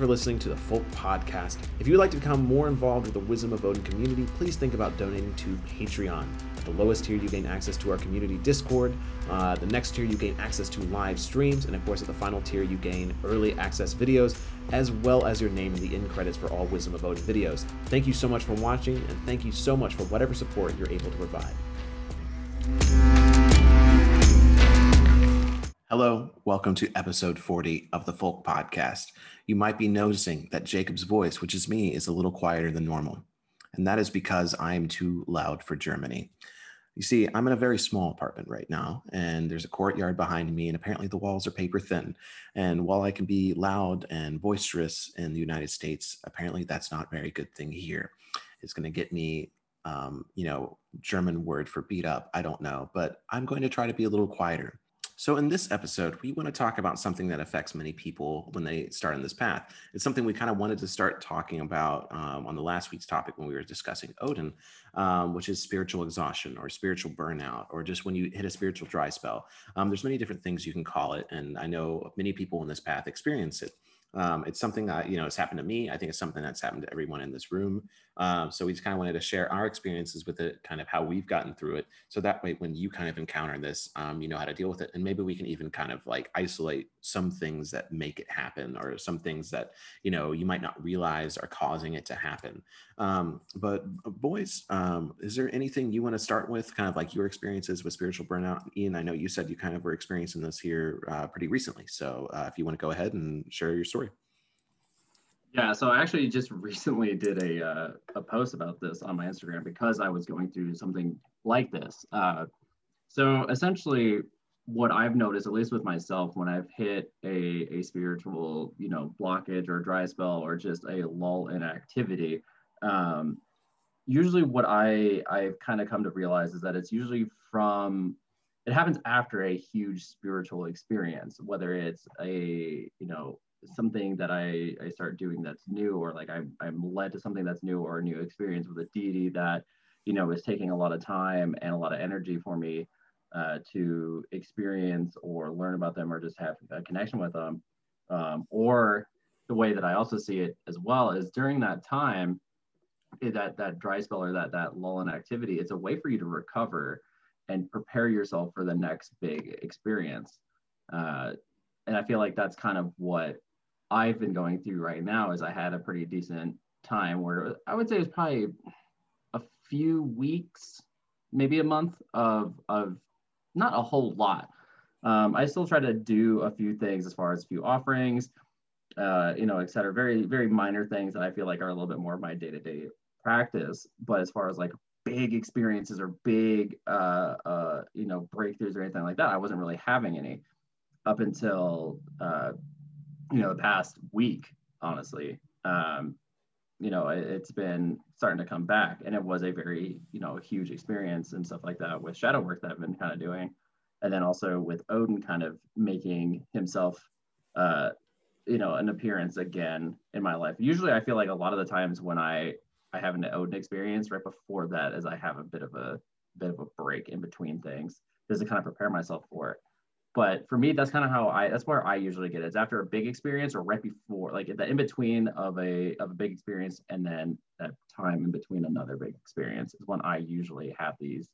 for listening to the Folk Podcast. If you would like to become more involved with the Wisdom of Odin community, please think about donating to Patreon. At the lowest tier, you gain access to our community Discord. Uh, the next tier, you gain access to live streams. And of course, at the final tier, you gain early access videos, as well as your name in the end credits for all Wisdom of Odin videos. Thank you so much for watching, and thank you so much for whatever support you're able to provide. Hello, welcome to episode 40 of the Folk Podcast. You might be noticing that Jacob's voice, which is me, is a little quieter than normal. And that is because I am too loud for Germany. You see, I'm in a very small apartment right now, and there's a courtyard behind me, and apparently the walls are paper thin. And while I can be loud and boisterous in the United States, apparently that's not a very good thing here. It's going to get me, um, you know, German word for beat up. I don't know, but I'm going to try to be a little quieter. So, in this episode, we want to talk about something that affects many people when they start on this path. It's something we kind of wanted to start talking about um, on the last week's topic when we were discussing Odin, um, which is spiritual exhaustion or spiritual burnout, or just when you hit a spiritual dry spell. Um, there's many different things you can call it, and I know many people in this path experience it. Um, it's something that you know has happened to me. I think it's something that's happened to everyone in this room. Um, so we just kind of wanted to share our experiences with it, kind of how we've gotten through it. So that way, when you kind of encounter this, um, you know how to deal with it, and maybe we can even kind of like isolate some things that make it happen, or some things that you know you might not realize are causing it to happen. Um, but uh, boys, um, is there anything you want to start with, kind of like your experiences with spiritual burnout? Ian, I know you said you kind of were experiencing this here uh, pretty recently. So uh, if you want to go ahead and share your story. Yeah, so I actually just recently did a uh, a post about this on my Instagram because I was going through something like this. Uh, so essentially, what I've noticed, at least with myself, when I've hit a a spiritual, you know, blockage or dry spell or just a lull in activity, um, usually what I I've kind of come to realize is that it's usually from it happens after a huge spiritual experience, whether it's a you know something that I, I start doing that's new or like I'm, I'm led to something that's new or a new experience with a deity that you know is taking a lot of time and a lot of energy for me uh, to experience or learn about them or just have a connection with them. Um, or the way that i also see it as well is during that time eh, that that dry spell or that that lull in activity it's a way for you to recover and prepare yourself for the next big experience. Uh, and i feel like that's kind of what I've been going through right now is I had a pretty decent time where I would say it was probably a few weeks, maybe a month of of not a whole lot. Um, I still try to do a few things as far as a few offerings, uh, you know, et cetera. Very, very minor things that I feel like are a little bit more of my day to day practice. But as far as like big experiences or big, uh, uh, you know, breakthroughs or anything like that, I wasn't really having any up until uh, you know the past week honestly um, you know it, has been starting to come back. And it was a very you know huge experience and stuff like that with shadow work that i've been kind of doing. And then also with odin kind of making himself uh, you know an appearance again in my life. Usually i feel like a lot of the times when i i have an odin experience right before that as i have a bit of a bit of a break in between things just to kind of prepare myself for it but for me that's kind of how i that's where i usually get it. It's after a big experience or right before like the in between of a of a big experience and then that time in between another big experience is when i usually have these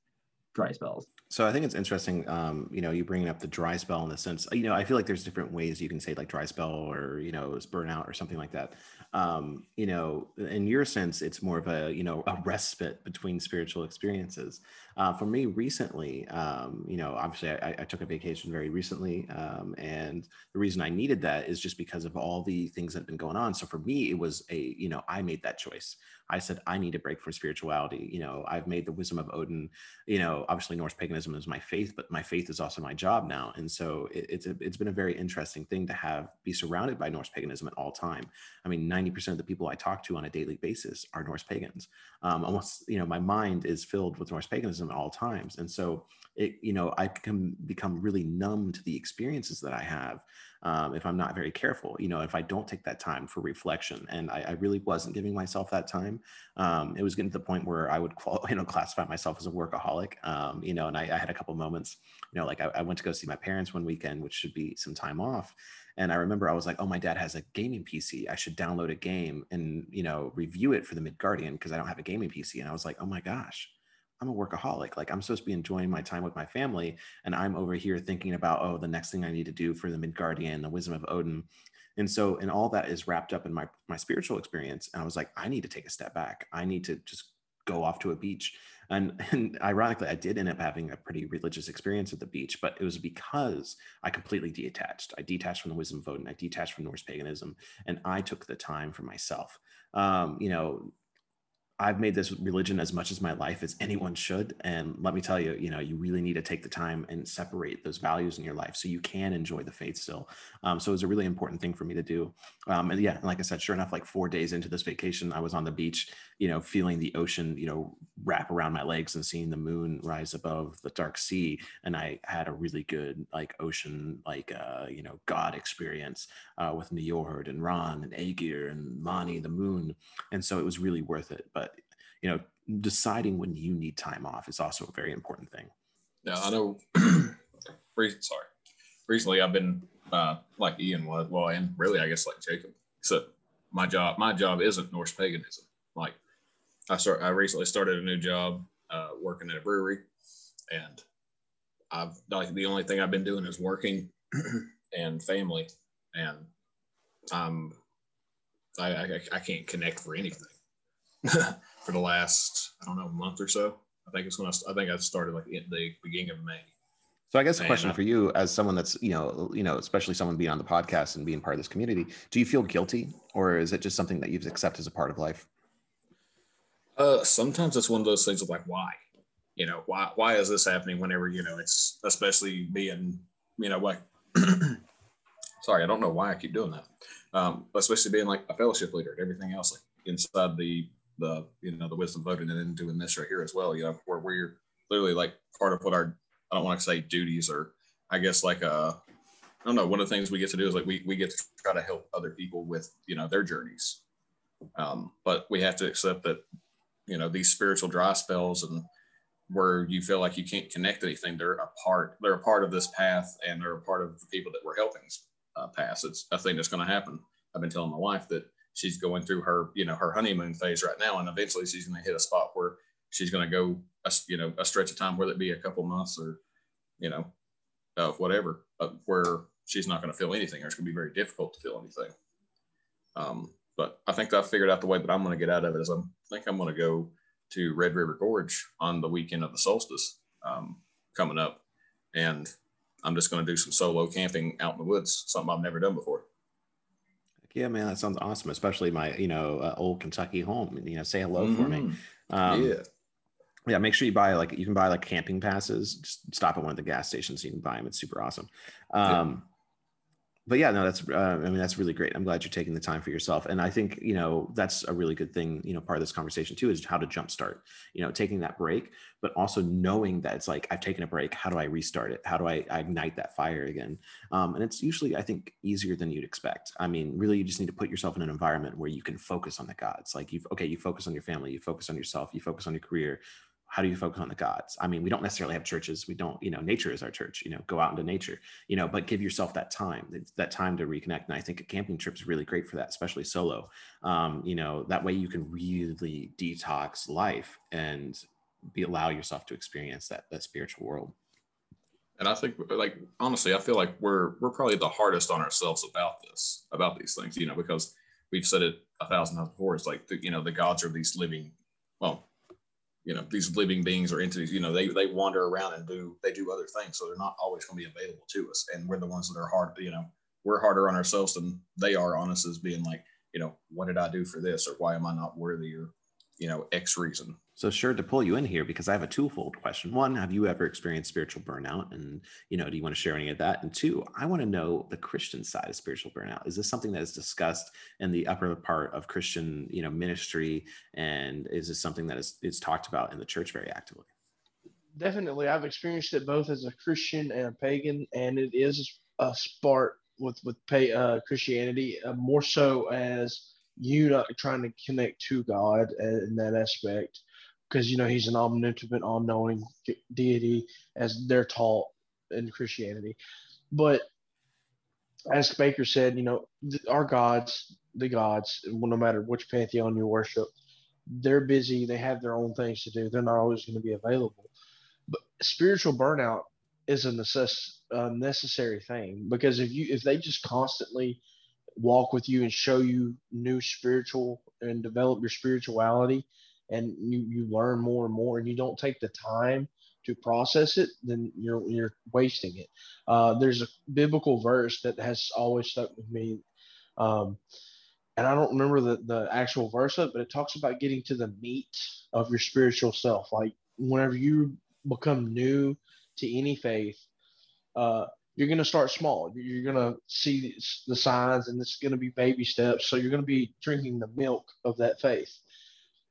dry spells. So i think it's interesting um, you know you bringing up the dry spell in the sense you know i feel like there's different ways you can say like dry spell or you know it's burnout or something like that. Um, you know, in your sense, it's more of a, you know, a respite between spiritual experiences. Uh, for me recently, um, you know, obviously I, I, took a vacation very recently. Um, and the reason I needed that is just because of all the things that have been going on. So for me, it was a, you know, I made that choice. I said, I need a break from spirituality. You know, I've made the wisdom of Odin, you know, obviously Norse paganism is my faith, but my faith is also my job now. And so it, it's, a, it's been a very interesting thing to have, be surrounded by Norse paganism at all time. I mean, 90% of the people I talk to on a daily basis are Norse pagans. Um, almost, you know, my mind is filled with Norse paganism at all times. And so it you know i can become really numb to the experiences that i have um, if i'm not very careful you know if i don't take that time for reflection and i, I really wasn't giving myself that time um, it was getting to the point where i would you know classify myself as a workaholic um, you know and I, I, had a couple moments you know like I, I went to go see my parents one weekend which should be some time off and I remember I was like, oh, my dad has a gaming PC. I should download a game and, you know, review it for the Midgardian because I don't have a gaming PC. And I was like, oh my gosh, I'm a workaholic. Like I'm supposed to be enjoying my time with my family, and I'm over here thinking about oh, the next thing I need to do for the Midgardian, the Wisdom of Odin, and so and all that is wrapped up in my my spiritual experience. And I was like, I need to take a step back. I need to just go off to a beach. And, and ironically, I did end up having a pretty religious experience at the beach, but it was because I completely detached. I detached from the wisdom of Odin. I detached from Norse paganism, and I took the time for myself. Um, you know, I've made this religion as much as my life as anyone should. And let me tell you, you know, you really need to take the time and separate those values in your life so you can enjoy the faith still. Um, so it was a really important thing for me to do. Um, and yeah, like I said, sure enough, like four days into this vacation, I was on the beach, you know, feeling the ocean, you know, wrap around my legs and seeing the moon rise above the dark sea. And I had a really good, like, ocean, like, uh, you know, God experience uh, with Njord and Ran and Aegir and Mani, the moon. And so it was really worth it. But you know, deciding when you need time off is also a very important thing. Yeah, I know. sorry. Recently, I've been uh, like Ian was, well, and really, I guess like Jacob. Except my job, my job isn't Norse paganism. Like, I start, I recently started a new job uh, working at a brewery, and I've like the only thing I've been doing is working and family, and um, I, I I can't connect for anything. for the last I don't know month or so. I think it's when I, I think I started like the beginning of May. So I guess a question for you, as someone that's you know you know especially someone being on the podcast and being part of this community, do you feel guilty, or is it just something that you've accepted as a part of life? Uh, sometimes it's one of those things of like why, you know, why why is this happening? Whenever you know it's especially being you know like sorry, I don't know why I keep doing that. Um, especially being like a fellowship leader and everything else, like inside the the you know the wisdom of Odin and then doing this right here as well. You know, where we're literally like part of what our I don't want to say duties or I guess like uh I don't know. One of the things we get to do is like we we get to try to help other people with you know their journeys, um, but we have to accept that you know these spiritual dry spells and where you feel like you can't connect anything they're a part they're a part of this path and they're a part of the people that we're helping uh, pass. It's a thing that's going to happen. I've been telling my wife that she's going through her you know her honeymoon phase right now and eventually she's going to hit a spot where she's going to go a, you know a stretch of time whether it be a couple months or you know uh, whatever uh, where she's not going to feel anything or it's going to be very difficult to feel anything. Um, but i think i figured out the way that i'm going to get out of it is i think i'm going to go to red river gorge on the weekend of the solstice um, coming up. And i'm just going to do some solo camping out in the woods something i've never done before yeah, man, that sounds awesome. Especially my, you know, uh, old Kentucky home. You know, say hello mm-hmm. for me. Mm-hmm. Um, yeah. Yeah, make sure you buy like you can buy like camping passes. Just stop at one of the gas stations. So you can buy them. It's super awesome. Um, but yeah, no, that's, uh, I mean, that's really great. I'm glad you're taking the time for yourself. And I think, you know, that's a really good thing, you know, part of this conversation too, is how to jumpstart, you know, taking that break, but also knowing that it's like, I've taken a break. How do I restart it? How do I, I ignite that fire again? Um, and it's usually, I think, easier than you'd expect. I mean, really, you just need to put yourself in an environment where you can focus on the gods. Like you've, okay, you focus on your family, you focus on yourself, you focus on your career, how do you focus on the gods? I mean we don't necessarily have churches. We don't you know nature is our church you know go out into nature you know but give yourself that time that time to reconnect. And i think a camping trip is really great for that especially solo. Um, you know that way you can really detox life and be allow yourself to experience that that spiritual world. And i think like honestly i feel like we're we're probably the hardest on ourselves about this about these things you know because we've said it a thousand times before. It's like the, you know the gods are these living well you know these living beings or entities you know they they wander around and do they do other things. So they're not always going to be available to us. And we're the ones that are hard you know we're harder on ourselves than they are on us as being like you know what did i do for this? Or why am i not worthy? Or you know x reason so sure to pull you in here because I have a twofold question. One, have you ever experienced spiritual burnout? And you know, do you want to share any of that? And two, I want to know the Christian side of spiritual burnout. Is this something that is discussed in the upper part of Christian, you know, ministry? And is this something that is is talked about in the church very actively? definitely. I've experienced it both as a Christian and a pagan, and it is a spark with with pay, uh, Christianity uh, more so as you not trying to connect to God in that aspect, because you know He's an omnipotent, all-knowing deity as they're taught in Christianity. But as Baker said, you know, our gods, the gods, no matter which pantheon you worship, they're busy. They have their own things to do. They're not always going to be available. But spiritual burnout is a necess- a necessary thing because if you if they just constantly walk with you and show you new spiritual and develop your spirituality and you, you learn more and more and you don't take the time to process it then you're you're wasting it uh, there's a biblical verse that has always stuck with me um, and i don't remember the, the actual verse of it but it talks about getting to the meat of your spiritual self like whenever you become new to any faith, uh, you're going to start small. You're going to see the signs, and it's going to be baby steps. So you're going to be drinking the milk of that faith.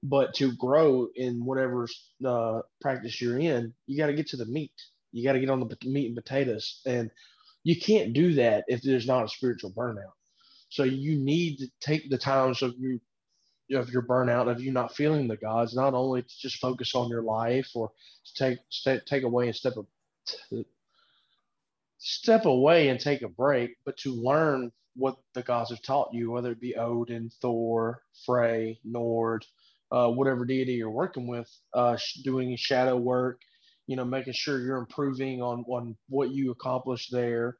But to grow in whatever uh, practice you're in, you got to get to the meat. You got to get on the meat and potatoes, and you can't do that if there's not a spiritual burnout. So you need to take the times of you of your burnout of you not feeling the gods, not only to just focus on your life or take take away and step a, step away and take a break, but to learn what the gods have taught you, whether it be Odin, Thor, Frey, Njord, uh, whatever deity you're working with, uh, doing shadow work, you know, making sure you're improving on, on what you accomplished there.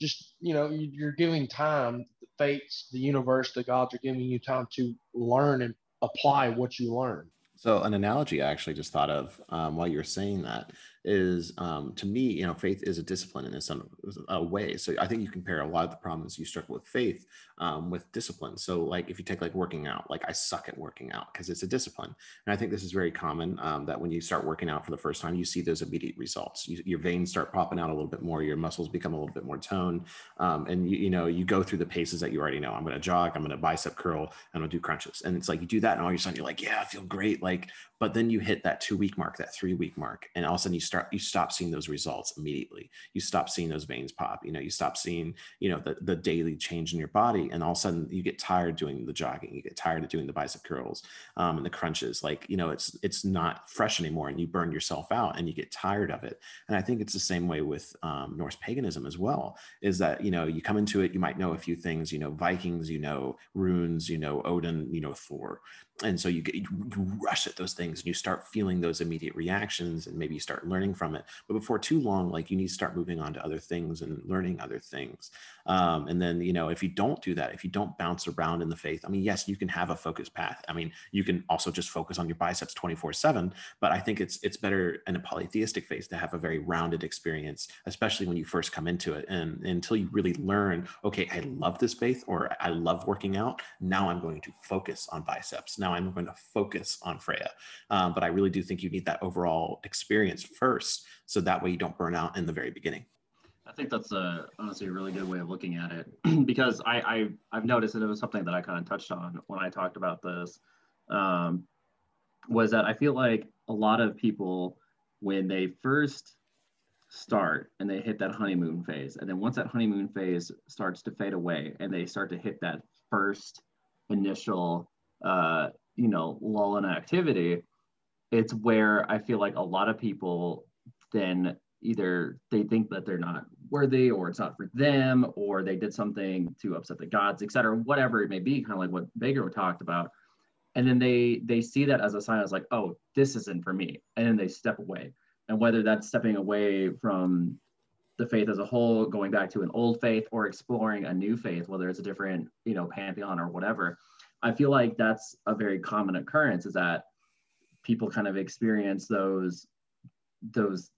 Just, you know, you're giving time, the fates, the universe, the gods are giving you time to learn and apply what you learn. So, an analogy I actually just thought of um, while you're saying that is um, to me, you know, faith is a discipline in some a way. So I think you compare a lot of the problems you struggle with faith um, with discipline. So like if you take like working out, like I suck at working out because it's a discipline, and I think this is very common um, that when you start working out for the first time, you see those immediate results. You, your veins start popping out a little bit more, your muscles become a little bit more toned, um, and you, you know you go through the paces that you already know. I'm going to jog, I'm going to bicep curl, I'm going to do crunches, and it's like you do that, and all of a sudden you're like, yeah, I feel great, like. But then you hit that two week mark, that three week mark, and all of a sudden you start start you stop seeing those results immediately. You stop seeing those veins pop you know you stop seeing you know the, the daily change in your body and all of a sudden you get tired doing the jogging you get tired of doing the bicep curls um, and the crunches. Like you know it's it's not fresh anymore and you burn yourself out and you get tired of it. And i think it's the same way with um, norse paganism as well is that you know you come into it you might know a few things you know vikings you know runes you know odin you know thor and so you get you rush at those things and you start feeling those immediate reactions and maybe you start learning from it. But before too long like you need to start moving on to other things and learning other things. Um, and then you know if you don't do that if you don't bounce around in the faith i mean yes you can have a focused path. I mean you can also just focus on your biceps 24 7 but i think it's it's better in a polytheistic faith to have a very rounded experience especially when you first come into it. And, and until you really learn okay i love this faith or i love working out now i'm going to focus on biceps. Now now I'm going to focus on Freya. Um, but I really do think you need that overall experience first. So that way you don't burn out in the very beginning. I think that's a, honestly a really good way of looking at it because I, I I've noticed that it was something that I kind of touched on when I talked about this um, was that I feel like a lot of people when they first start and they hit that honeymoon phase and then once that honeymoon phase starts to fade away and they start to hit that first initial uh, you know, lull in activity, it's where I feel like a lot of people then either they think that they're not worthy or it's not for them or they did something to upset the gods, etc. Whatever it may be, kind of like what Baker talked about. And then they they see that as a sign as like, oh, this isn't for me. And then they step away. And whether that's stepping away from the faith as a whole, going back to an old faith or exploring a new faith, whether it's a different, you know, pantheon or whatever, I feel like that's a very common occurrence is that people kind of experience those those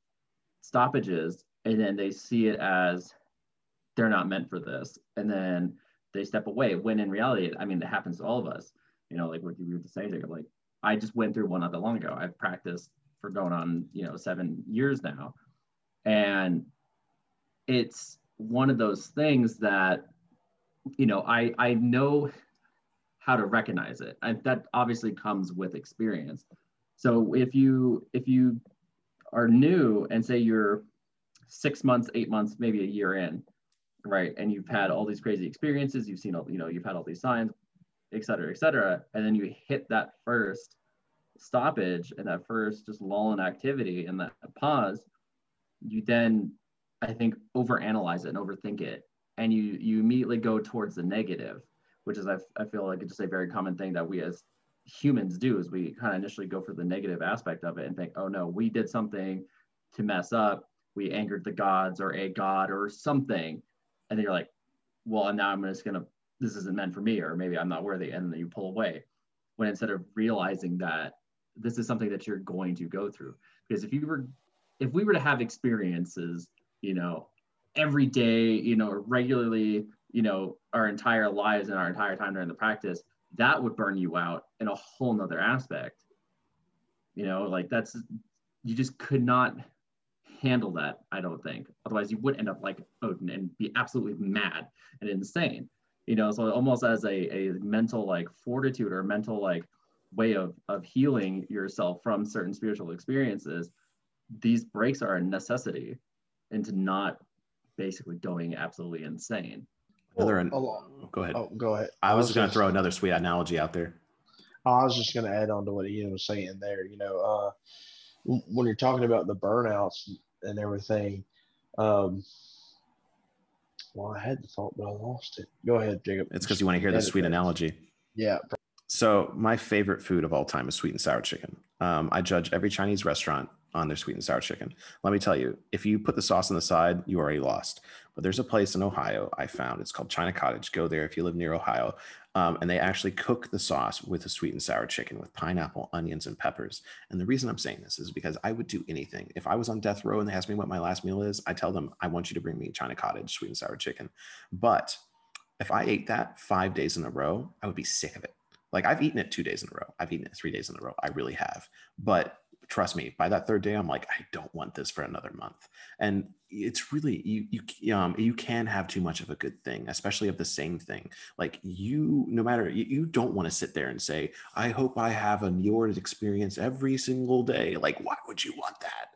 stoppages and then they see it as they're not meant for this. And then they step away when in reality i mean it happens to all of us you know like what you were just saying Jacob, like i just went through one not that long ago. I've practiced for going on you know seven years now. And it's one of those things that you know i i know how to recognize it and that obviously comes with experience so if you if you are new and say you're six months, eight months, maybe a year in, right? And you've had all these crazy experiences, you've seen all, you know, you've had all these signs, et cetera, et cetera. And then you hit that first stoppage and that first just lull in activity and that pause, you then I think overanalyze it and overthink it. And you you immediately go towards the negative, which is I, feel like it's just a very common thing that we as humans do is we kind of initially go for the negative aspect of it and think, oh no, we did something to mess up. We angered the gods or a god or something. And then you're like, well, now I'm just gonna this isn't meant for me, or maybe I'm not worthy, and then you pull away. When instead of realizing that this is something that you're going to go through. Because if you were if we were to have experiences, you know, every day, you know, regularly, you know, our entire lives and our entire time during the practice, that would burn you out in a whole nother aspect. You know, like that's you just could not handle that, I don't think. Otherwise you would end up like Odin and be absolutely mad and insane. You know, so almost as a, a mental like fortitude or mental like way of, of healing yourself from certain spiritual experiences, these breaks are a necessity into not basically going absolutely insane. Another, oh, go ahead. Oh, go ahead. I was, was going to throw another sweet analogy out there. I was just going to add on to what Ian was saying there. You know, uh, when you're talking about the burnouts and everything, um, well, I had the thought, but I lost it. Go ahead, Jacob. It's because you want to hear the sweet analogy. Yeah. So my favorite food of all time is sweet and sour chicken. Um, I judge every Chinese restaurant on their sweet and sour chicken. Let me tell you, if you put the sauce on the side, you already lost. But there's a place in Ohio I found. It's called China Cottage. Go there if you live near Ohio. Um, and they actually cook the sauce with a sweet and sour chicken with pineapple, onions, and peppers. And the reason I'm saying this is because I would do anything. If I was on death row and they asked me what my last meal is, I tell them, I want you to bring me China Cottage sweet and sour chicken. But if I ate that five days in a row, I would be sick of it. Like I've eaten it two days in a row. I've eaten it three days in a row. I really have. But trust me by that third day i'm like i don't want this for another month. And it's really you you um you can have too much of a good thing especially of the same thing. Like you no matter you, you don't want to sit there and say i hope i have a Njord experience every single day. Like why would you want that?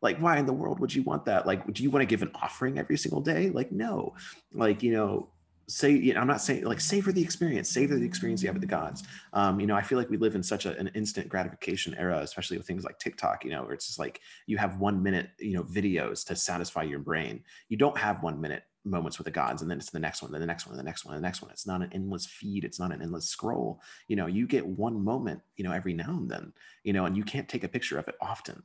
Like why in the world would you want that? Like do you want to give an offering every single day? Like no. Like you know say you know, i'm not saying like savor the experience savor the experience you have with the gods. Um, you know i feel like we live in such a, an instant gratification era especially with things like tiktok you know where it's just like you have one minute you know videos to satisfy your brain. You don't have one minute moments with the gods and then it's the next one then the next one and the next one the next one. It's not an endless feed. It's not an endless scroll. You know you get one moment you know every now and then you know and you can't take a picture of it often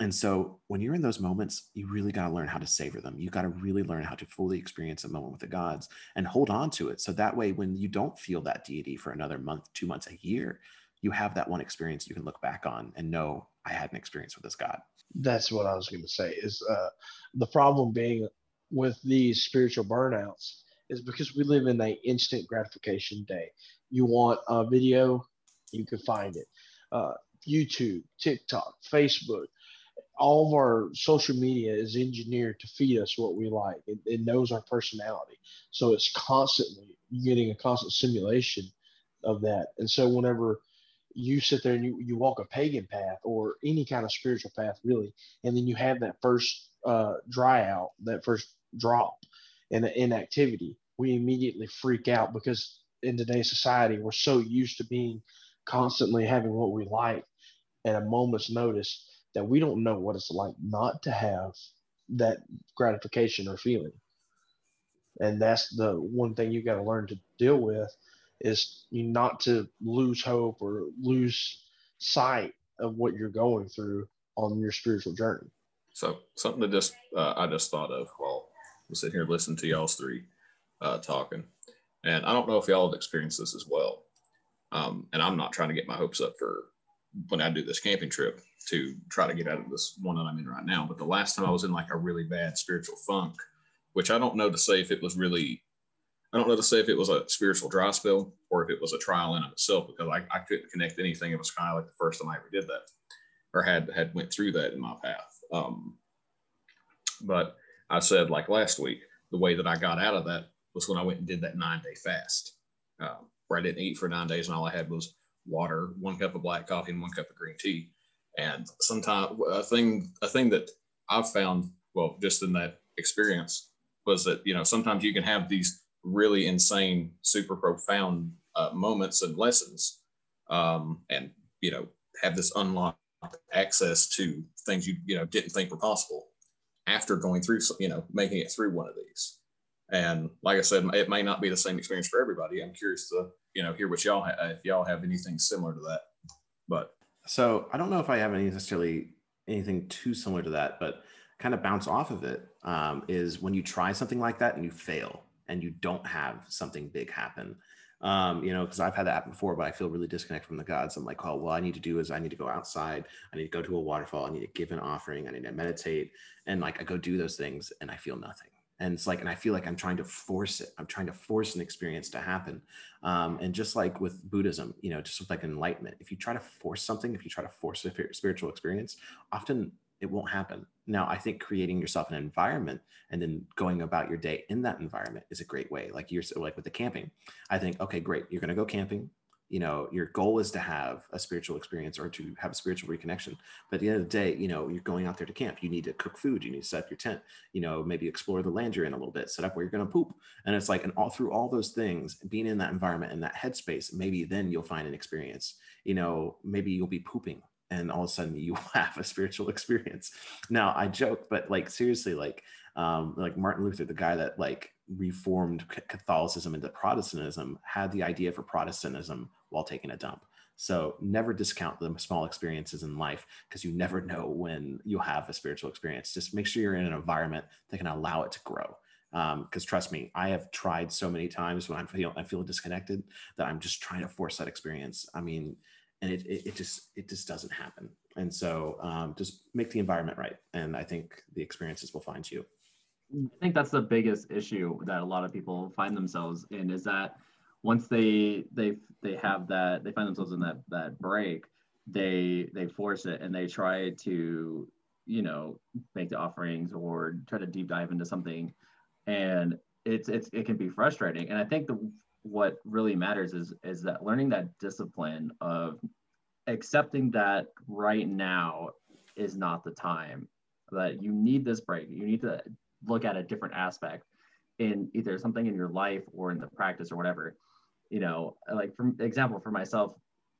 and so when you're in those moments, you really got to learn how to savor them. You got to really learn how to fully experience a moment with the gods and hold on to it. So that way, when you don't feel that deity for another month, two months, a year, you have that one experience you can look back on and know I had an experience with this God. That's what I was going to say is uh, the problem being with these spiritual burnouts is because we live in a instant gratification day. You want a video, you can find it. Uh, YouTube, TikTok, Facebook, all of our social media is engineered to feed us what we like. It, it, knows our personality. So it's constantly getting a constant simulation of that. And so whenever you sit there and you, you walk a pagan path or any kind of spiritual path, really, and then you have that first uh, dry out, that first drop in inactivity, we immediately freak out because in today's society, we're so used to being constantly having what we like at a moment's notice that we don't know what it's like not to have that gratification or feeling. And that's the one thing you got to learn to deal with is not to lose hope or lose sight of what you're going through on your spiritual journey. So something that just uh, I just thought of while I'm sitting here listening to y'all three uh, talking, and I don't know if y'all have experienced this as well. Um, and I'm not trying to get my hopes up for when I do this camping trip to try to get out of this one that I'm in right now. But the last time I was in like a really bad spiritual funk, which I don't know to say if it was really, I don't know to say if it was a spiritual dry spell or if it was a trial in of itself because I, I couldn't connect anything. It was kind of like the first time I ever did that or had had went through that in my path. Um, but I said like last week, the way that I got out of that was when I went and did that nine day fast, uh, where I didn't eat for nine days and all I had was water, one cup of black coffee, and one cup of green tea. And sometimes a thing a thing that I've found, well, just in that experience, was that you know sometimes you can have these really insane, super profound uh, moments and lessons, um, and you know have this unlocked access to things you you know didn't think were possible after going through you know making it through one of these. And like I said, it may not be the same experience for everybody. I'm curious to you know hear what y'all ha- if y'all have anything similar to that. But so I don't know if I have any necessarily anything too similar to that, but kind of bounce off of it um, is when you try something like that and you fail and you don't have something big happen. Um, you know, because I've had that happen before, but I feel really disconnected from the gods. I'm like, oh, well, I need to do is I need to go outside. I need to go to a waterfall. I need to give an offering. I need to meditate. And like, I go do those things and I feel nothing. And it's like, and I feel like I'm trying to force it. I'm trying to force an experience to happen. Um, and just like with Buddhism, you know, just with like enlightenment, if you try to force something, if you try to force a spiritual experience, often it won't happen. Now, I think creating yourself an environment and then going about your day in that environment is a great way. Like you're like with the camping, I think, okay, great. You're going to go camping. You know, your goal is to have a spiritual experience or to have a spiritual reconnection. But at the end of the day, you know, you're going out there to camp. You need to cook food. You need to set up your tent. You know, maybe explore the land you're in a little bit. Set up where you're going to poop. And it's like, and all through all those things, being in that environment and that headspace, maybe then you'll find an experience. You know, maybe you'll be pooping and all of a sudden you have a spiritual experience now i joke but like seriously like um like martin luther the guy that like reformed catholicism into protestantism had the idea for protestantism while taking a dump. So never discount the small experiences in life because you never know when you'll have a spiritual experience. Just make sure you're in an environment that can allow it to grow. Because um, trust me, I have tried so many times when I'm feel I feel disconnected that I'm just trying to force that experience. I mean, and it, it, it just it just doesn't happen. And so um, just make the environment right and i think the experiences will find you. I think that's the biggest issue that a lot of people find themselves in is that once they they they have that they find themselves in that that break they they force it and they try to you know make the offerings or try to deep dive into something. And it's it's it can be frustrating. And i think the what really matters is is that learning that discipline of accepting that right now is not the time that you need this break. You need to look at a different aspect in either something in your life or in the practice or whatever you know like for example for myself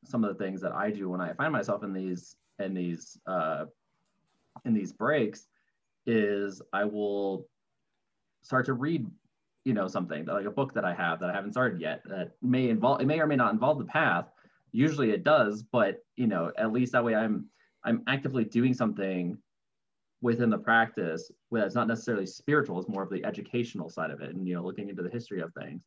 some of the things that i do when i find myself in these in these uh in these breaks is i will start to read you know something like a book that I have that I haven't started yet that may involve it may or may not involve the path. Usually it does, but you know at least that way I'm I'm actively doing something within the practice it's not necessarily spiritual, it's more of the educational side of it, and you know looking into the history of things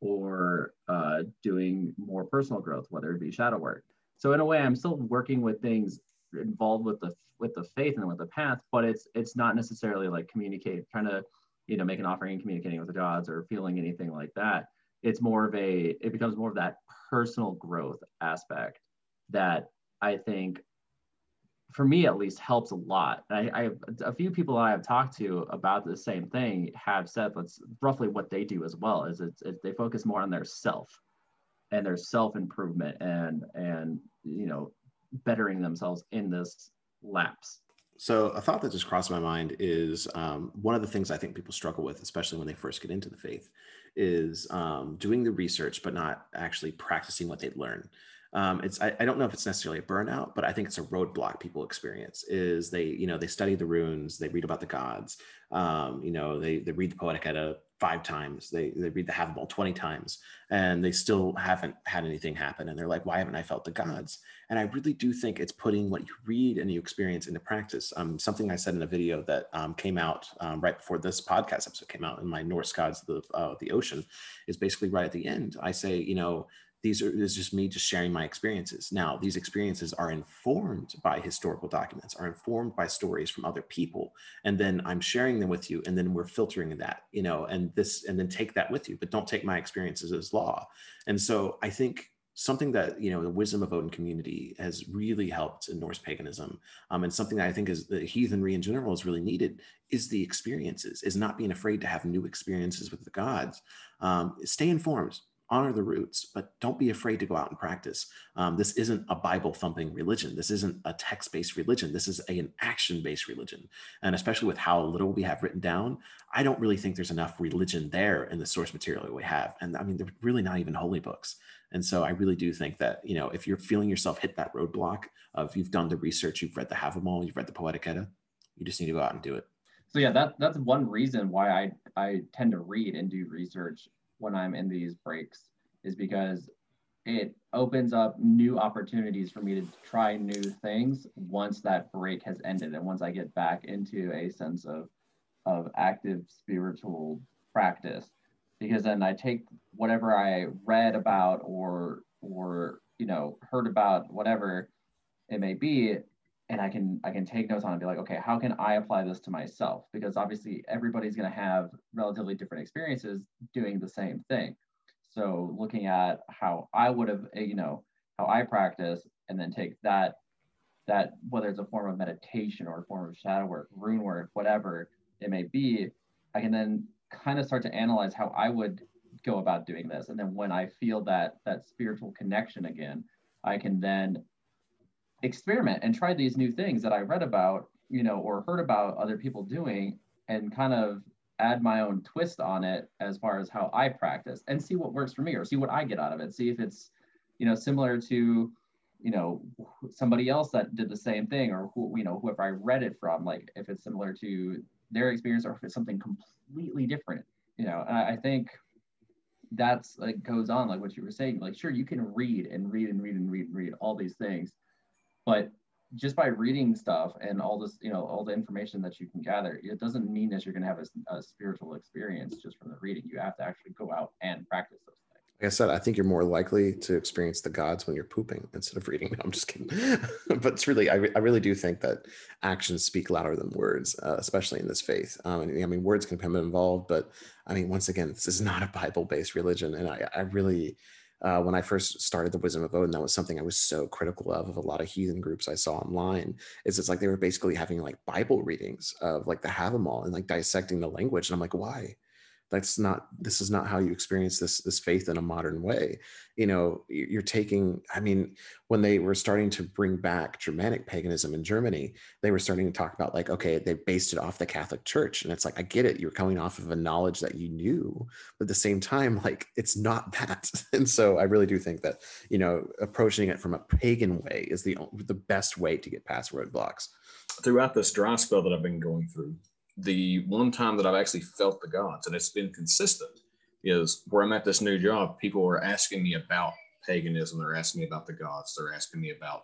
or uh, doing more personal growth, whether it be shadow work. So in a way, I'm still working with things involved with the with the faith and with the path, but it's it's not necessarily like communicate trying to you know, make an offering and communicating with the gods or feeling anything like that. It's more of a, it becomes more of that personal growth aspect that I think, for me at least, helps a lot. I, I a few people that I have talked to about the same thing have said that's roughly what they do as well. Is it's, it's they focus more on their self and their self improvement and and you know bettering themselves in this lapse so a thought that just crossed my mind is um, one of the things I think people struggle with, especially when they first get into the faith, is um, doing the research but not actually practicing what they learn. Um, it's I, I, don't know if it's necessarily a burnout, but I think it's a roadblock people experience. Is they you know they study the runes, they read about the gods, um, you know they they read the Poetic Edda five times. They they read the Havamal 20 times and they still haven't had anything happen. And they're like, why haven't I felt the gods? And I really do think it's putting what you read and you experience into practice. Um, something I said in a video that um, came out um, right before this podcast episode came out in my Norse gods of the, uh, the ocean is basically right at the end. I say, you know, these are is just me just sharing my experiences. Now these experiences are informed by historical documents are informed by stories from other people and then i'm sharing them with you and then we're filtering that you know and this and then take that with you but don't take my experiences as law. And so i think something that you know the wisdom of odin community has really helped in norse paganism um, and something that i think is the heathenry in general is really needed is the experiences is not being afraid to have new experiences with the gods. Um, stay informed honor the roots, but don't be afraid to go out and practice. Um, this isn't a Bible thumping religion. This isn't a text based religion. This is a, an action based religion. And especially with how little we have written down, I don't really think there's enough religion there in the source material that we have. And I mean, they're really not even holy books. And so I really do think that, you know, if you're feeling yourself hit that roadblock of you've done the research, you've read the All, you've read the Poetic Edda, you just need to go out and do it. So yeah, that that's one reason why I I tend to read and do research when I'm in these breaks is because it opens up new opportunities for me to try new things once that break has ended and once I get back into a sense of of active spiritual practice. Because then I take whatever I read about or or you know heard about whatever it may be and I can I can take notes on and be like okay how can I apply this to myself because obviously everybody's going to have relatively different experiences doing the same thing so looking at how I would have eh, you know how I practice and then take that that whether it's a form of meditation or a form of shadow work rune work whatever it may be I can then kind of start to analyze how I would go about doing this. And then when I feel that that spiritual connection again, I can then experiment and try these new things that I read about, you know, or heard about other people doing and kind of add my own twist on it as far as how I practice and see what works for me or see what I get out of it. See if it's, you know, similar to, you know, somebody else that did the same thing or who, you know, whoever I read it from, like if it's similar to their experience or if it's something completely different you know I, I think that's like goes on like what you were saying like sure you can read and read and read and read and read all these things but just by reading stuff and all this you know all the information that you can gather it doesn't mean that you're going to have a, a spiritual experience just from the reading you have to actually go out and practice those things. like I said, I think you're more likely to experience the gods when you're pooping instead of reading. No, I'm just kidding. but it's really, I, re- I really do think that actions speak louder than words, uh, especially in this faith. Um, I mean, words can become involved, but I mean, once again, this is not a Bible-based religion, and I, I really. Uh, when I first started the Wisdom of Odin, that was something I was so critical of of a lot of heathen groups I saw online. Is it's like they were basically having like Bible readings of like the all and like dissecting the language, and I'm like, why? That's not this is not how you experience this this faith in a modern way. You know you're taking i mean when they were starting to bring back germanic paganism in germany they were starting to talk about like okay they based it off the catholic church. And it's like i get it you're coming off of a knowledge that you knew but at the same time like it's not that. And so i really do think that you know approaching it from a pagan way is the the best way to get past roadblocks. Throughout this dry spell that i've been going through the one time that I've actually felt the gods, and it's been consistent, is where I'm at this new job. People are asking me about paganism. They're asking me about the gods. They're asking me about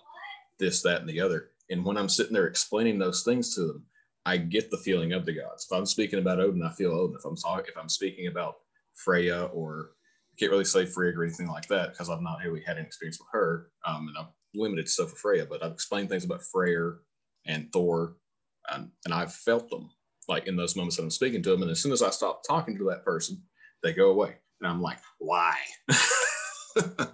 this, that, and the other. And when I'm sitting there explaining those things to them, I get the feeling of the gods. If I'm speaking about Odin, I feel Odin. If I'm talking, if I'm speaking about Freya, or I can't really say Freya or anything like that because I've not really had an experience with her, um, and I'm limited stuff for Freya. But I've explained things about Freya and Thor, and I've felt them like in those moments that I'm speaking to them. And as soon as I stop talking to that person, they go away. And I'm like, why?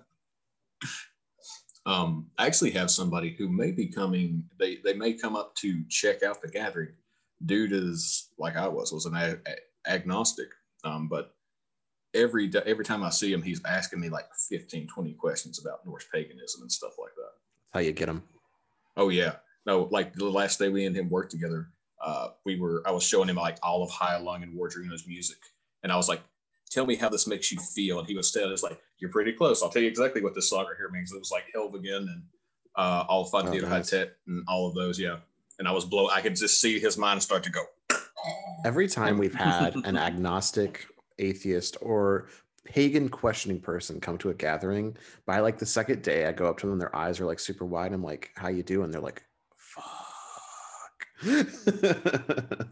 um, I actually have somebody who may be coming, they, they may come up to check out the gathering. Dude is like I was, was an a- a- agnostic. Um, but every day, every time I see him, he's asking me like 15, 20 questions about Norse paganism and stuff like that. How you get them? Oh yeah. No, like the last day we and him worked together, uh, we were I was showing him like all of Heilung and Wardruna's music, and I was like, "Tell me how this makes you feel." And he was still just like, "You're pretty close. I'll tell you exactly what this song right here means." It was like Helvegen and uh, all Fun oh, nice. and all of those, yeah. And I was blow. I could just see his mind start to go. Every time we've had an agnostic, atheist, or pagan questioning person come to a gathering, by like the second day, I go up to them, their eyes are like super wide. I'm like, "How you doing?" They're like, um,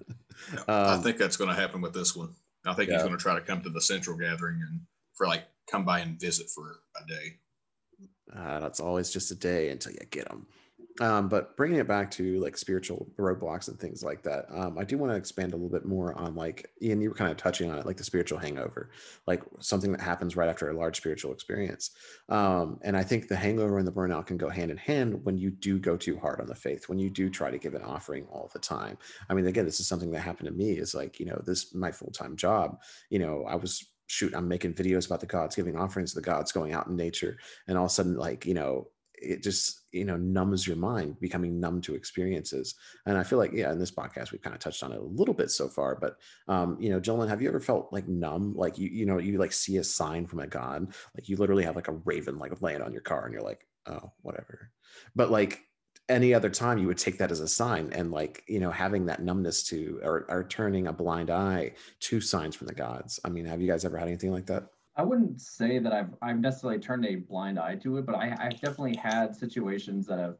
I think that's going to happen with this one. I think yeah. he's going to try to come to the central gathering and for like come by and visit for a day. Uh, that's always just a day until you get them. Um, but bringing it back to like spiritual roadblocks and things like that, um, I do want to expand a little bit more on like Ian, you were kind of touching on it, like the spiritual hangover, like something that happens right after a large spiritual experience. Um, and I think the hangover and the burnout can go hand in hand when you do go too hard on the faith, when you do try to give an offering all the time. I mean, again, this is something that happened to me. Is like you know this my full time job. You know, I was shoot, I'm making videos about the gods, giving offerings to the gods, going out in nature, and all of a sudden, like you know, it just you know numbs your mind becoming numb to experiences. And i feel like yeah in this podcast we've kind of touched on it a little bit so far but um you know gentlemen have you ever felt like numb? Like you you know you like see a sign from a god like you literally have like a raven like land on your car and you're like oh whatever. But like any other time you would take that as a sign and like you know having that numbness to or, or turning a blind eye to signs from the gods. I mean have you guys ever had anything like that I wouldn't say that I've I've necessarily turned a blind eye to it, but I, I've definitely had situations that have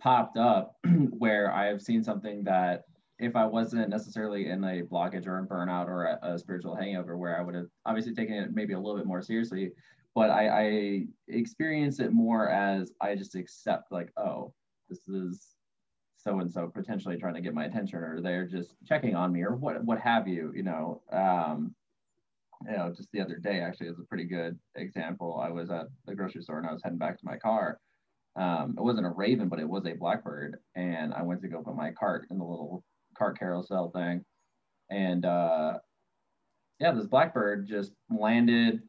popped up where I have seen something that if I wasn't necessarily in a blockage or a burnout or a, a spiritual hangover, where I would have obviously taken it maybe a little bit more seriously, but I, I experience it more as I just accept like, oh, this is so and so potentially trying to get my attention, or they're just checking on me, or what what have you, you know. Um, you know, just the other day actually is a pretty good example. I was at the grocery store and I was heading back to my car. Um, it wasn't a raven, but it was a blackbird, and I went to go put my cart in the little cart carousel thing, and uh, yeah, this blackbird just landed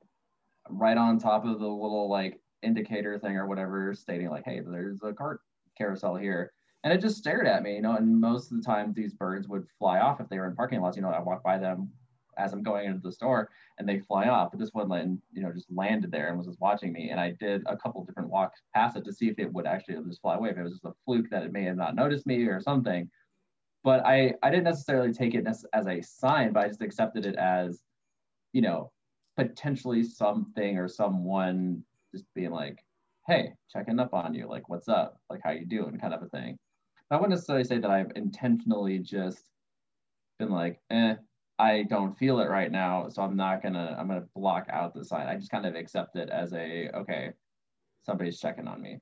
right on top of the little like indicator thing or whatever, stating like, "Hey, there's a cart carousel here." And it just stared at me, you know. And most of the time, these birds would fly off if they were in parking lots. You know, I walk by them as I'm going into the store and they fly off. But this one, you know, just landed there and was just watching me. And I did a couple different walks past it to see if it would actually just fly away. If it was just a fluke that it may have not noticed me or something. But I, I didn't necessarily take it as, a sign, but I just accepted it as, you know, potentially something or someone just being like, hey, checking up on you, like, what's up? Like, how you doing? Kind of a thing. I wouldn't necessarily say that I've intentionally just been like, eh, I don't feel it right now, so I'm not gonna I'm gonna block out the sign. I just kind of accept it as a okay, somebody's checking on me.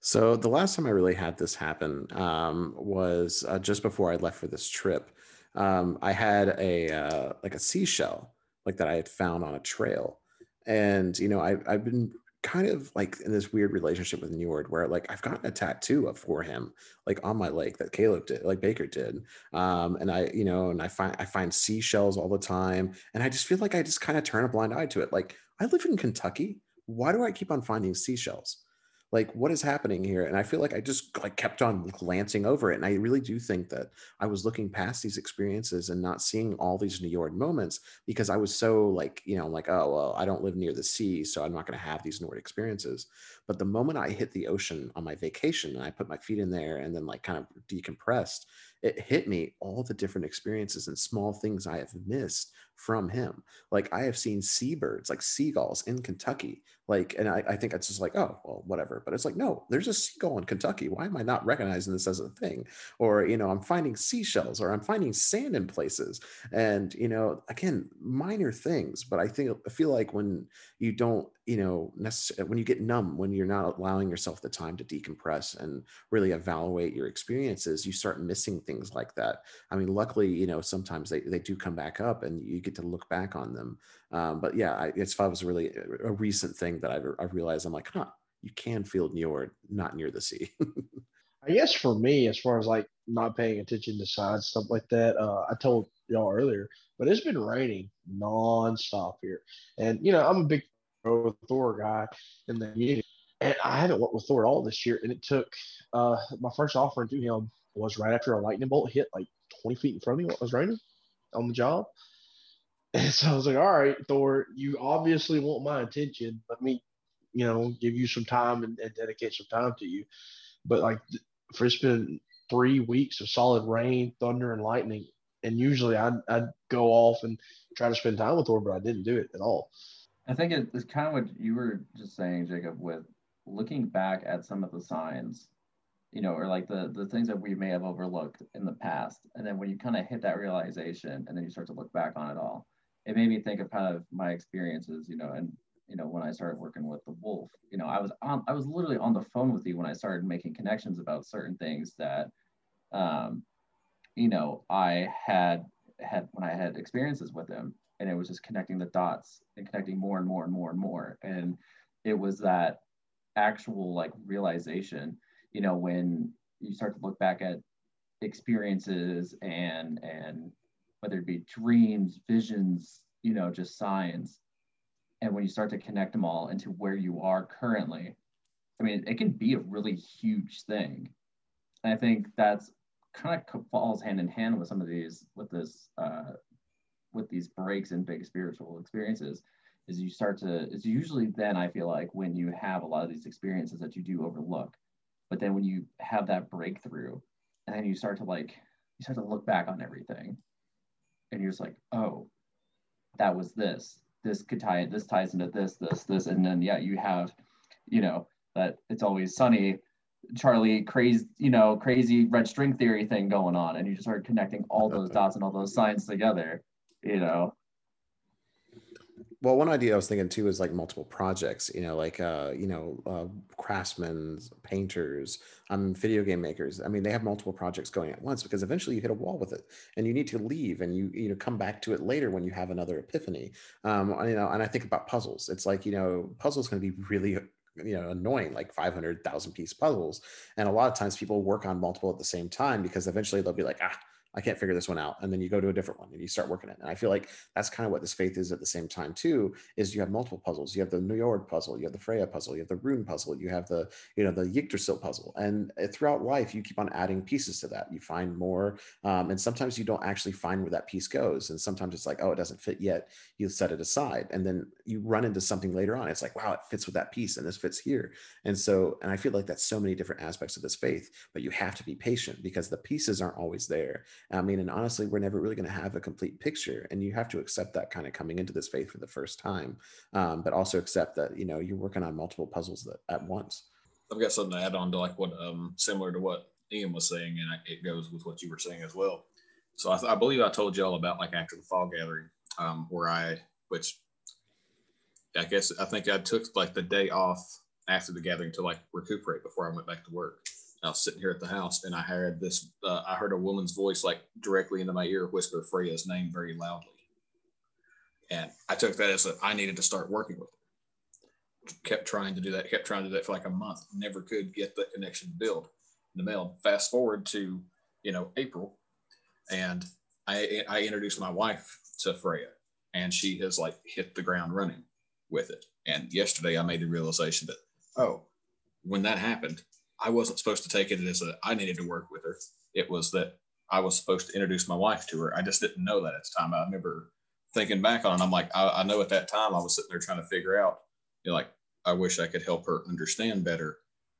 So the last time I really had this happen um, was uh, just before I left for this trip. Um, I had a uh, like a seashell like that I had found on a trail, and you know I, I've been kind of like in this weird relationship with Njord where like I've gotten a tattoo for him like on my leg that Caleb did, like Baker did. Um, and I, you know, and I find I find seashells all the time. And I just feel like I just kind of turn a blind eye to it. Like I live in Kentucky. Why do I keep on finding seashells? Like what is happening here? And i feel like i just like kept on glancing over it and i really do think that i was looking past these experiences and not seeing all these Njord moments because i was so like you know like oh well i don't live near the sea so i'm not going to have these Njord experiences. But the moment i hit the ocean on my vacation and i put my feet in there and then like kind of decompressed it hit me all the different experiences and small things i have missed from him. Like i have seen seabirds like seagulls in kentucky like and I, I think it's just like oh well whatever. But it's like no there's a seagull in kentucky. Why am i not recognizing this as a thing? Or you know i'm finding seashells or i'm finding sand in places. And you know again minor things but i think i feel like when you don't you know necessarily when you get numb when you're not allowing yourself the time to decompress and really evaluate your experiences you start missing things like that. I mean luckily you know sometimes they, they do come back up and you get to look back on them um, but yeah, I, it's was really a recent thing that I've, I've realized. I'm like, huh, you can feel Njord not near the sea. I guess for me, as far as like not paying attention to signs, stuff like that, uh, I told y'all earlier, but it's been raining nonstop here. And, you know, I'm a big Thor guy in the year, and I haven't worked with Thor at all this year. And it took uh, my first offering to him was right after a lightning bolt hit like 20 feet in front of me. What was raining on the job. And so I was like, all right, Thor, you obviously want my attention. Let me, you know, give you some time and, and dedicate some time to you. But like, for it's been three weeks of solid rain, thunder, and lightning. And usually I'd, I'd go off and try to spend time with Thor, but I didn't do it at all. I think it's kind of what you were just saying, Jacob, with looking back at some of the signs, you know, or like the the things that we may have overlooked in the past. And then when you kind of hit that realization and then you start to look back on it all, it made me think of kind of my experiences, you know, and you know when I started working with the wolf, you know, I was on, I was literally on the phone with you when I started making connections about certain things that, um, you know, I had had when I had experiences with him, and it was just connecting the dots and connecting more and more and more and more, and it was that actual like realization, you know, when you start to look back at experiences and and whether it be dreams, visions, you know, just signs, and when you start to connect them all into where you are currently, I mean, it can be a really huge thing. And I think that's kind of falls hand in hand with some of these, with this, uh, with these breaks in big spiritual experiences is you start to it's usually then i feel like when you have a lot of these experiences that you do overlook but then when you have that breakthrough and then you start to like you start to look back on everything and you're just like oh that was this this could tie it this ties into this this this and then yeah you have you know that it's always sunny charlie crazy you know crazy red string theory thing going on and you just start connecting all those dots and all those signs together you know well one idea i was thinking too is like multiple projects you know like uh you know uh craftsmen painters um video game makers. I mean they have multiple projects going at once because eventually you hit a wall with it and you need to leave and you you know come back to it later when you have another epiphany. Um you know and i think about puzzles. It's like you know puzzles to be really you know annoying like 500000 piece puzzles. And a lot of times people work on multiple at the same time because eventually they'll be like ah I can't figure this one out. And then you go to a different one and you start working it. And I feel like that's kind of what this faith is at the same time too, is you have multiple puzzles. You have the Njord puzzle, you have the Freya puzzle, you have the Rune puzzle, you have the, you know, the Yggdrasil puzzle. And uh, throughout life, you keep on adding pieces to that. You find more. Um, and sometimes you don't actually find where that piece goes. And sometimes it's like, oh, it doesn't fit yet. You set it aside. And then you run into something later on. It's like, wow, it fits with that piece and this fits here. And so, and I feel like that's so many different aspects of this faith, but you have to be patient because the pieces aren't always there. I mean, and honestly, we're never really going to have a complete picture, and you have to accept that kind of coming into this faith for the first time, um, but also accept that you know you're working on multiple puzzles that, at once. I've got something to add on to like what um, similar to what Ian was saying, and it goes with what you were saying as well. So I, I believe I told you all about like after the fall gathering, um, where I, which I guess I think I took like the day off after the gathering to like recuperate before I went back to work. I was sitting here at the house and I heard this, uh, I heard a woman's voice like directly into my ear whisper Freya's name very loudly. And I took that as I needed to start working with her. Kept trying to do that, kept trying to do that for like a month, never could get that connection to build in the mail. Fast forward to, you know, April, and I, I introduced my wife to Freya, and she has like hit the ground running with it. And yesterday I made the realization that, oh, when that happened, I wasn't supposed to take it as a I needed to work with her. It was that I was supposed to introduce my wife to her. I just didn't know that at the time. I remember thinking back on it. I'm like, I, I know at that time I was sitting there trying to figure out, you know, like, I wish I could help her understand better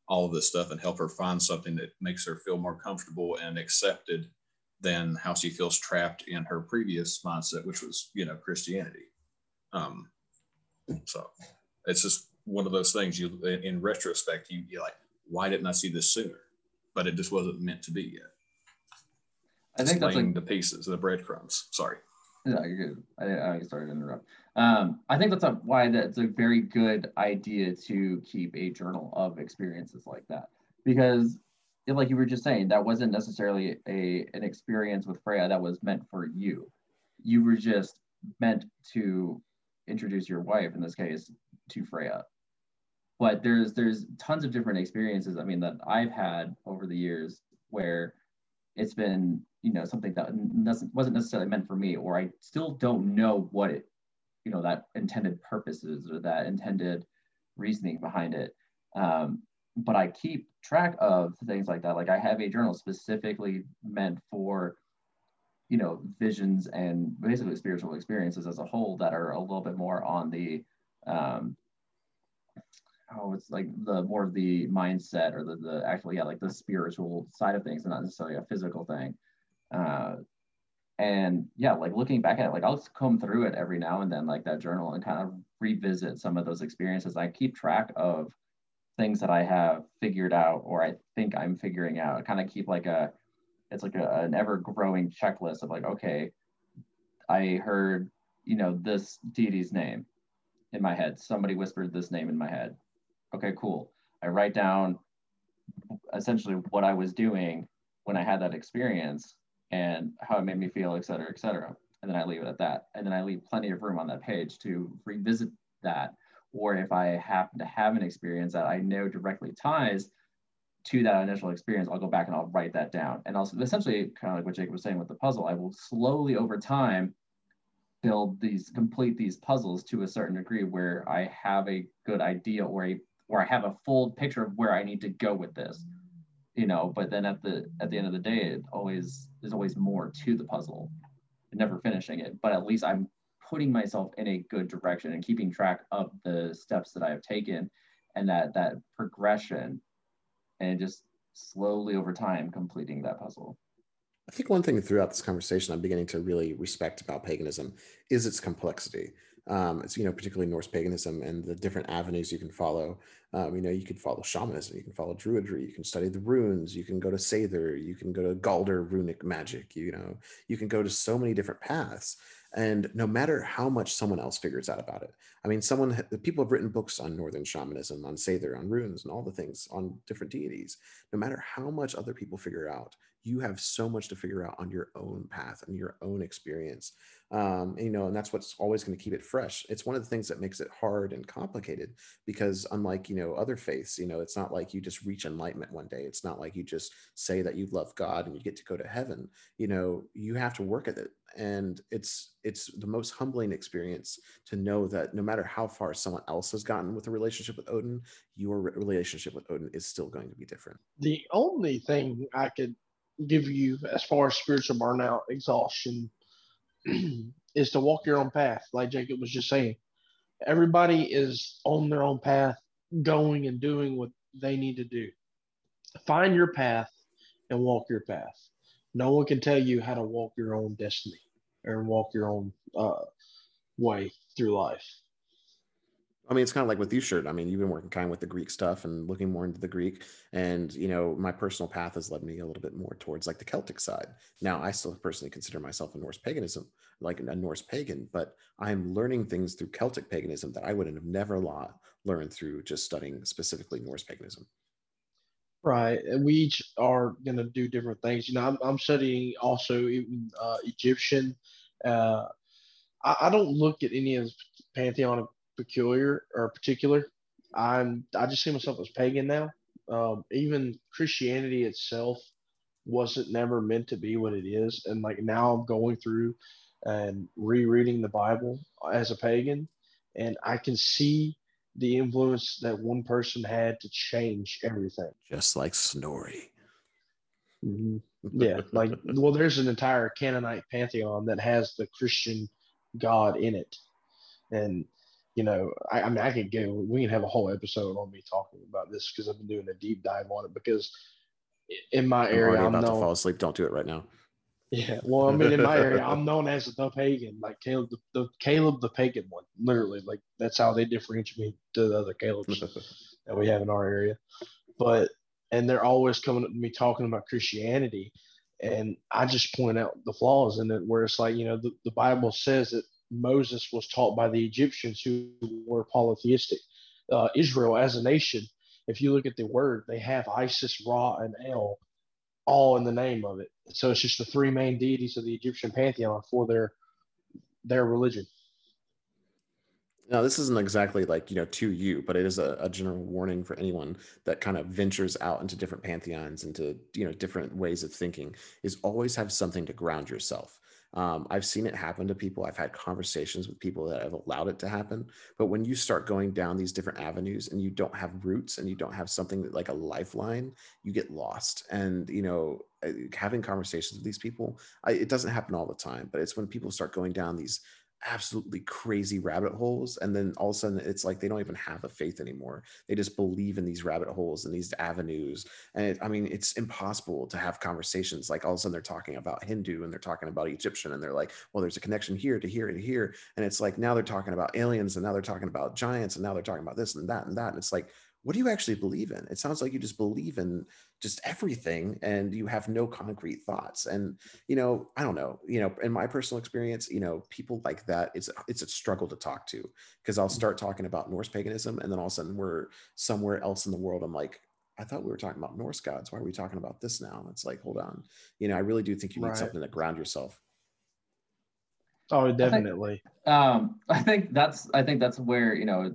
all of this stuff and help her find something that makes her feel more comfortable and accepted than how she feels trapped in her previous mindset, which was, you know, Christianity. Um, so it's just one of those things you, in retrospect, you, you like, why didn't I see this sooner? But it just wasn't meant to be yet. I think that's like the pieces, the breadcrumbs. Sorry. Yeah, you're good. I, I started to interrupt. Um, I think that's a, why that's a very good idea to keep a journal of experiences like that because, like you were just saying, that wasn't necessarily a an experience with Freya that was meant for you. You were just meant to introduce your wife, in this case, to Freya but there's there's tons of different experiences i mean that i've had over the years where it's been you know something that wasn't necessarily meant for me or i still don't know what it you know that intended purpose is or that intended reasoning behind it. Um, but i keep track of things like that. Like i have a journal specifically meant for you know visions and basically spiritual experiences as a whole that are a little bit more on the um, oh, it's like the more of the mindset or the, the actual, yeah, like the spiritual side of things and not necessarily a physical thing. Uh, and yeah, like looking back at it, like I'll comb through it every now and then, like that journal, and kind of revisit some of those experiences. I keep track of things that I have figured out or I think I'm figuring out. I kind of keep like a, it's like a, an ever growing checklist of like, okay, I heard, you know, this deity's name in my head. Somebody whispered this name in my head okay, cool. I write down essentially what I was doing when I had that experience and how it made me feel, et cetera, et cetera. And then I leave it at that. And then I leave plenty of room on that page to revisit that. Or if I happen to have an experience that I know directly ties to that initial experience, I'll go back and I'll write that down. And also, essentially, kind of like what Jacob was saying with the puzzle, I will slowly over time build these complete these puzzles to a certain degree where I have a good idea or a or I have a full picture of where I need to go with this. You know, but then at the at the end of the day, it always there's always more to the puzzle. Never finishing it, but at least I'm putting myself in a good direction and keeping track of the steps that I have taken and that that progression and just slowly over time completing that puzzle. I think one thing throughout this conversation I'm beginning to really respect about paganism is its complexity. Um, it's you know particularly Norse paganism and the different avenues you can follow. Um, you know you can follow shamanism, you can follow druidry, you can study the runes, you can go to Seidr, you can go to Galder runic magic. You know you can go to so many different paths, and no matter how much someone else figures out about it, I mean, someone the people have written books on northern shamanism, on Seidr, on runes, and all the things on different deities. No matter how much other people figure out, you have so much to figure out on your own path and your own experience um, and, you know and that's what's always going to keep it fresh. It's one of the things that makes it hard and complicated because unlike you know other faiths you know it's not like you just reach enlightenment one day. It's not like you just say that you love god and you get to go to heaven. You know you have to work at it and it's it's the most humbling experience to know that no matter how far someone else has gotten with a relationship with odin your relationship with odin is still going to be different. The only thing i could give you as far as spiritual burnout, exhaustion, is to walk your own path, like Jacob was just saying. Everybody is on their own path, going and doing what they need to do. Find your path and walk your path. No one can tell you how to walk your own destiny or walk your own uh, way through life. I mean, it's kind of like with you, shirt. I mean, you've been working kind of with the Greek stuff and looking more into the Greek. And, you know, my personal path has led me a little bit more towards like the Celtic side. Now, I still personally consider myself a Norse paganism, like a Norse pagan, but I'm learning things through Celtic paganism that I wouldn't have never learned through just studying specifically Norse paganism. Right. And we each are going to do different things. You know, I'm, I'm studying also uh, Egyptian. Uh, I, I don't look at any of the pantheon of peculiar or particular. I'm I just see myself as pagan now. Um, even Christianity itself wasn't never meant to be what it is, and like now I'm going through and rereading the Bible as a pagan, and I can see the influence that one person had to change everything. Just like Snorri. Mm-hmm. Yeah, like well, there's an entire Canaanite pantheon that has the Christian God in it, and you know, I, I mean, I could go, we can have a whole episode on me talking about this because I've been doing a deep dive on it because in my I'm area, I'm about known, to fall asleep. Don't do it right now. Yeah, well, I mean, in my area, I'm known as the pagan, like Caleb, the, the Caleb the pagan one. Literally, like that's how they differentiate me to the other Caleb's that we have in our area. But and they're always coming up to me talking about Christianity, and I just point out the flaws in it, where it's like you know the, the Bible says that Moses was taught by the Egyptians who were polytheistic. Uh, Israel as a nation, if you look at the word, they have Isis, Ra, and El all in the name of it. So it's just the three main deities of the Egyptian pantheon for their their religion. Now, this isn't exactly like, you know, to you, but it is a, a, general warning for anyone that kind of ventures out into different pantheons, into, you know, different ways of thinking, is always have something to ground yourself. Um, I've seen it happen to people. I've had conversations with people that have allowed it to happen. But when you start going down these different avenues and you don't have roots and you don't have something that, like a lifeline, you get lost. And, you know, uh, having conversations with these people, I, it doesn't happen all the time, but it's when people start going down these absolutely crazy rabbit holes and then all of a sudden it's like they don't even have a faith anymore they just believe in these rabbit holes and these avenues and it, i mean it's impossible to have conversations like all of a sudden they're talking about hindu and they're talking about egyptian and they're like well there's a connection here to here and here and it's like now they're talking about aliens and now they're talking about giants and now they're talking about this and that and that and it's like what do you actually believe in? It sounds like you just believe in just everything and you have no concrete thoughts. And, you know, I don't know, you know, in my personal experience, you know, people like that, it's, it's a struggle to talk to because I'll start talking about Norse paganism and then all of a sudden we're somewhere else in the world. I'm like, I thought we were talking about Norse gods. Why are we talking about this now? It's like, hold on. You know, I really do think you need right. something to ground yourself. Oh, definitely. I think, um, I think that's I think that's where you know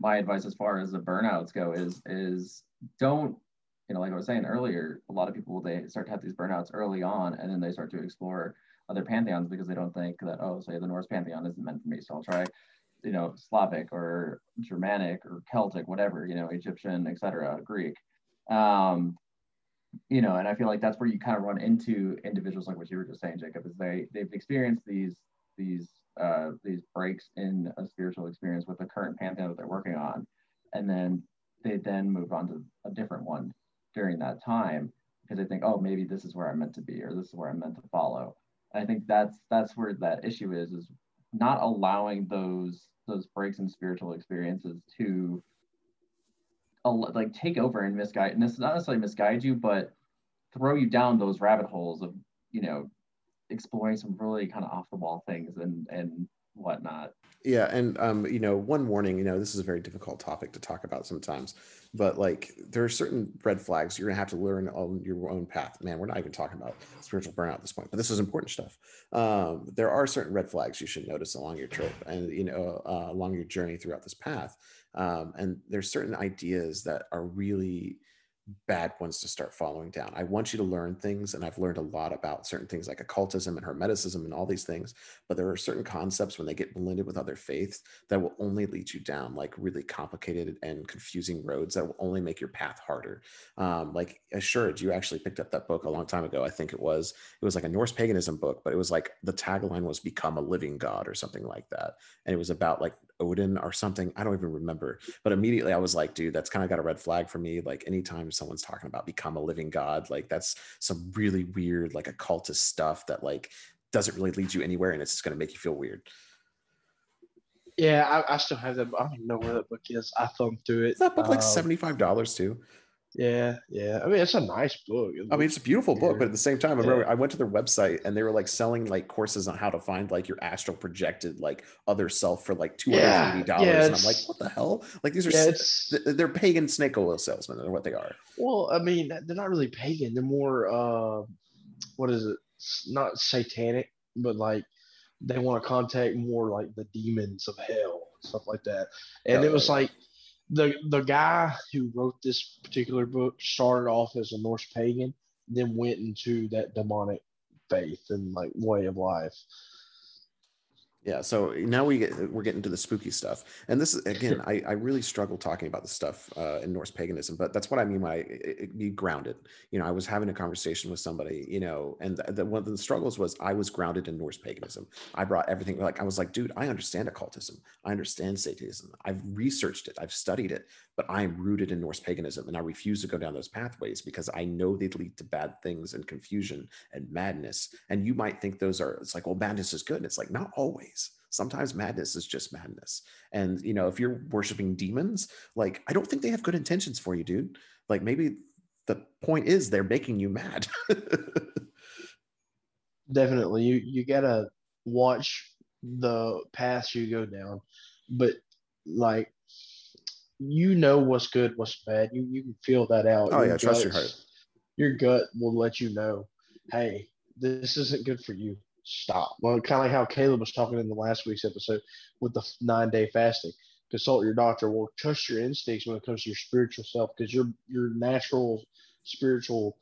my advice as far as the burnouts go is is don't you know, like I was saying earlier, a lot of people they start to have these burnouts early on, and then they start to explore other pantheons because they don't think that oh, say the Norse pantheon isn't meant for me, so I'll try, you know, Slavic or Germanic or Celtic, whatever, you know, Egyptian, etc., Greek. Um, you know, and I feel like that's where you kind of run into individuals like what you were just saying, Jacob, is they they've experienced these these uh, these breaks in a spiritual experience with the current pantheon that they're working on, and then they then move on to a different one during that time because they think, oh, maybe this is where I'm meant to be or this is where I'm meant to follow. And I think that's that's where that issue is is not allowing those those breaks in spiritual experiences to like take over and misguide and it's not necessarily misguide you but throw you down those rabbit holes of you know exploring some really kind of off the wall things and and whatnot. Yeah and um you know one warning you know this is a very difficult topic to talk about sometimes but like there are certain red flags you're gonna have to learn on your own path. Man we're not even talking about spiritual burnout at this point but this is important stuff. Um there are certain red flags you should notice along your trip and you know uh, along your journey throughout this path um and there's certain ideas that are really bad ones to start following down. I want you to learn things, and I've learned a lot about certain things like occultism and hermeticism and all these things. But there are certain concepts when they get blended with other faiths that will only lead you down like really complicated and confusing roads that will only make your path harder. Um, like Assured, you actually picked up that book a long time ago. I think it was it was like a Norse paganism book, but it was like the tagline was "Become a living God" or something like that, and it was about like Odin or something. I don't even remember. But immediately I was like, dude, that's kind of got a red flag for me. Like anytime someone's talking about become a living god, like that's some really weird, like occultist stuff that like doesn't really lead you anywhere and it's just gonna make you feel weird. Yeah, I, I still have that. I don't even know where that book is. I thumbed through it. Is that book like um, $75 too? Yeah, yeah. I mean, it's a nice book. I mean, it's a beautiful book, but at the same time, I remember yeah. I went to their website and they were like selling like courses on how to find like your astral projected like other self for like two hundred eighty dollars, yeah, and I'm like, what the hell? Like these are they're pagan snake oil salesmen, they're what they are. Well, I mean, they're not really pagan. They're more uh, what is it? Not satanic, but like they want to contact more like the demons of hell stuff like that. And oh, it was like the the guy who wrote this particular book started off as a Norse pagan, then went into that demonic faith and like way of life. Yeah, so now we get we're getting to the spooky stuff, and this is again, I, I really struggle talking about the stuff uh, in Norse paganism, but that's what I mean by be grounded. You know, I was having a conversation with somebody, you know, and the, the, one of the struggles was I was grounded in Norse paganism. I brought everything like I was like, dude, I understand occultism, I understand Satanism, I've researched it, I've studied it, but I'm rooted in Norse paganism, and I refuse to go down those pathways because I know they lead to bad things and confusion and madness. And you might think those are it's like, well, madness is good, and it's like not always sometimes madness is just madness. And you know if you're worshiping demons like i don't think they have good intentions for you dude. Like maybe the point is they're making you mad. Definitely. You you gotta watch the path you go down. But like you know what's good what's bad. You you can feel that out. Oh your yeah. Guts, trust your heart. your gut will let you know hey this isn't good for you stop. Well, kind of like how Caleb was talking in the last week's episode with the nine day fasting. Consult your doctor. Well, trust your instincts when it comes to your spiritual self because your your natural spiritual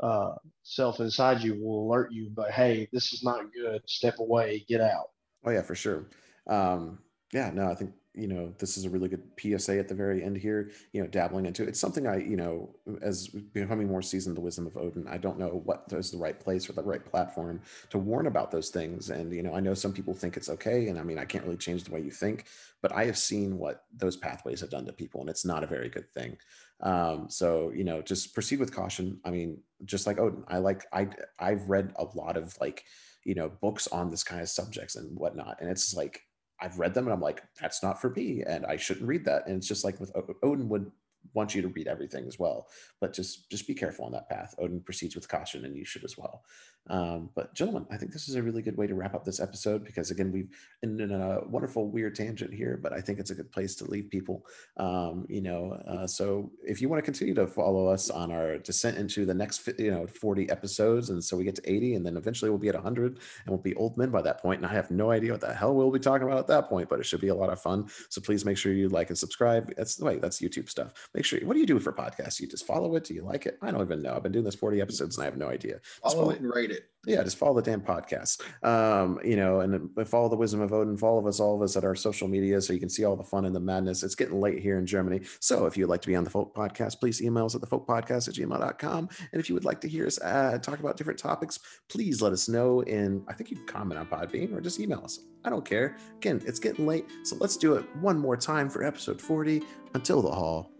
uh, self inside you will alert you. But hey, this is not good. Step away. Get out. Oh yeah, for sure. Um, yeah, no, I think you know this is a really good psa at the very end here you know dabbling into. It's something i you know as becoming more seasoned the wisdom of odin i don't know what is the right place or the right platform to warn about those things. And you know i know some people think it's okay and i mean i can't really change the way you think but i have seen what those pathways have done to people and it's not a very good thing. Um, so you know just proceed with caution. I mean just like odin i like i i've read a lot of like you know books on this kind of subjects and whatnot and it's like I've read them and I'm like, that's not for me, and I shouldn't read that. And it's just like with Odin would want you to read everything as well, but just just be careful on that path. Odin proceeds with caution, and you should as well. Um, but gentlemen, I think this is a really good way to wrap up this episode because again, we've in, in a wonderful weird tangent here, but I think it's a good place to leave people. Um, you know, uh, so if you want to continue to follow us on our descent into the next, you know, 40 episodes, and so we get to 80, and then eventually we'll be at 100, and we'll be old men by that point. And I have no idea what the hell we'll be talking about at that point, but it should be a lot of fun. So please make sure you like and subscribe. That's the way that's YouTube stuff. make sure. What do you do for podcasts? You just follow it. Do you like it? I don't even know. I've been doing this 40 episodes and I have no idea. Just Follow it and rate it. Yeah, just follow the damn podcast. Um, you know, and follow the wisdom of Odin, follow us, all of us at our social media so you can see all the fun and the madness. It's getting late here in Germany. So if you'd like to be on the folk podcast, please email us at the folk podcast at gmail.com. And if you would like to hear us uh, talk about different topics, please let us know in I think you can comment on Podbean or just email us. I don't care. Again, it's getting late. So let's do it one more time for episode 40 until the hall.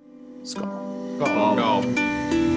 Skull. Go. Go.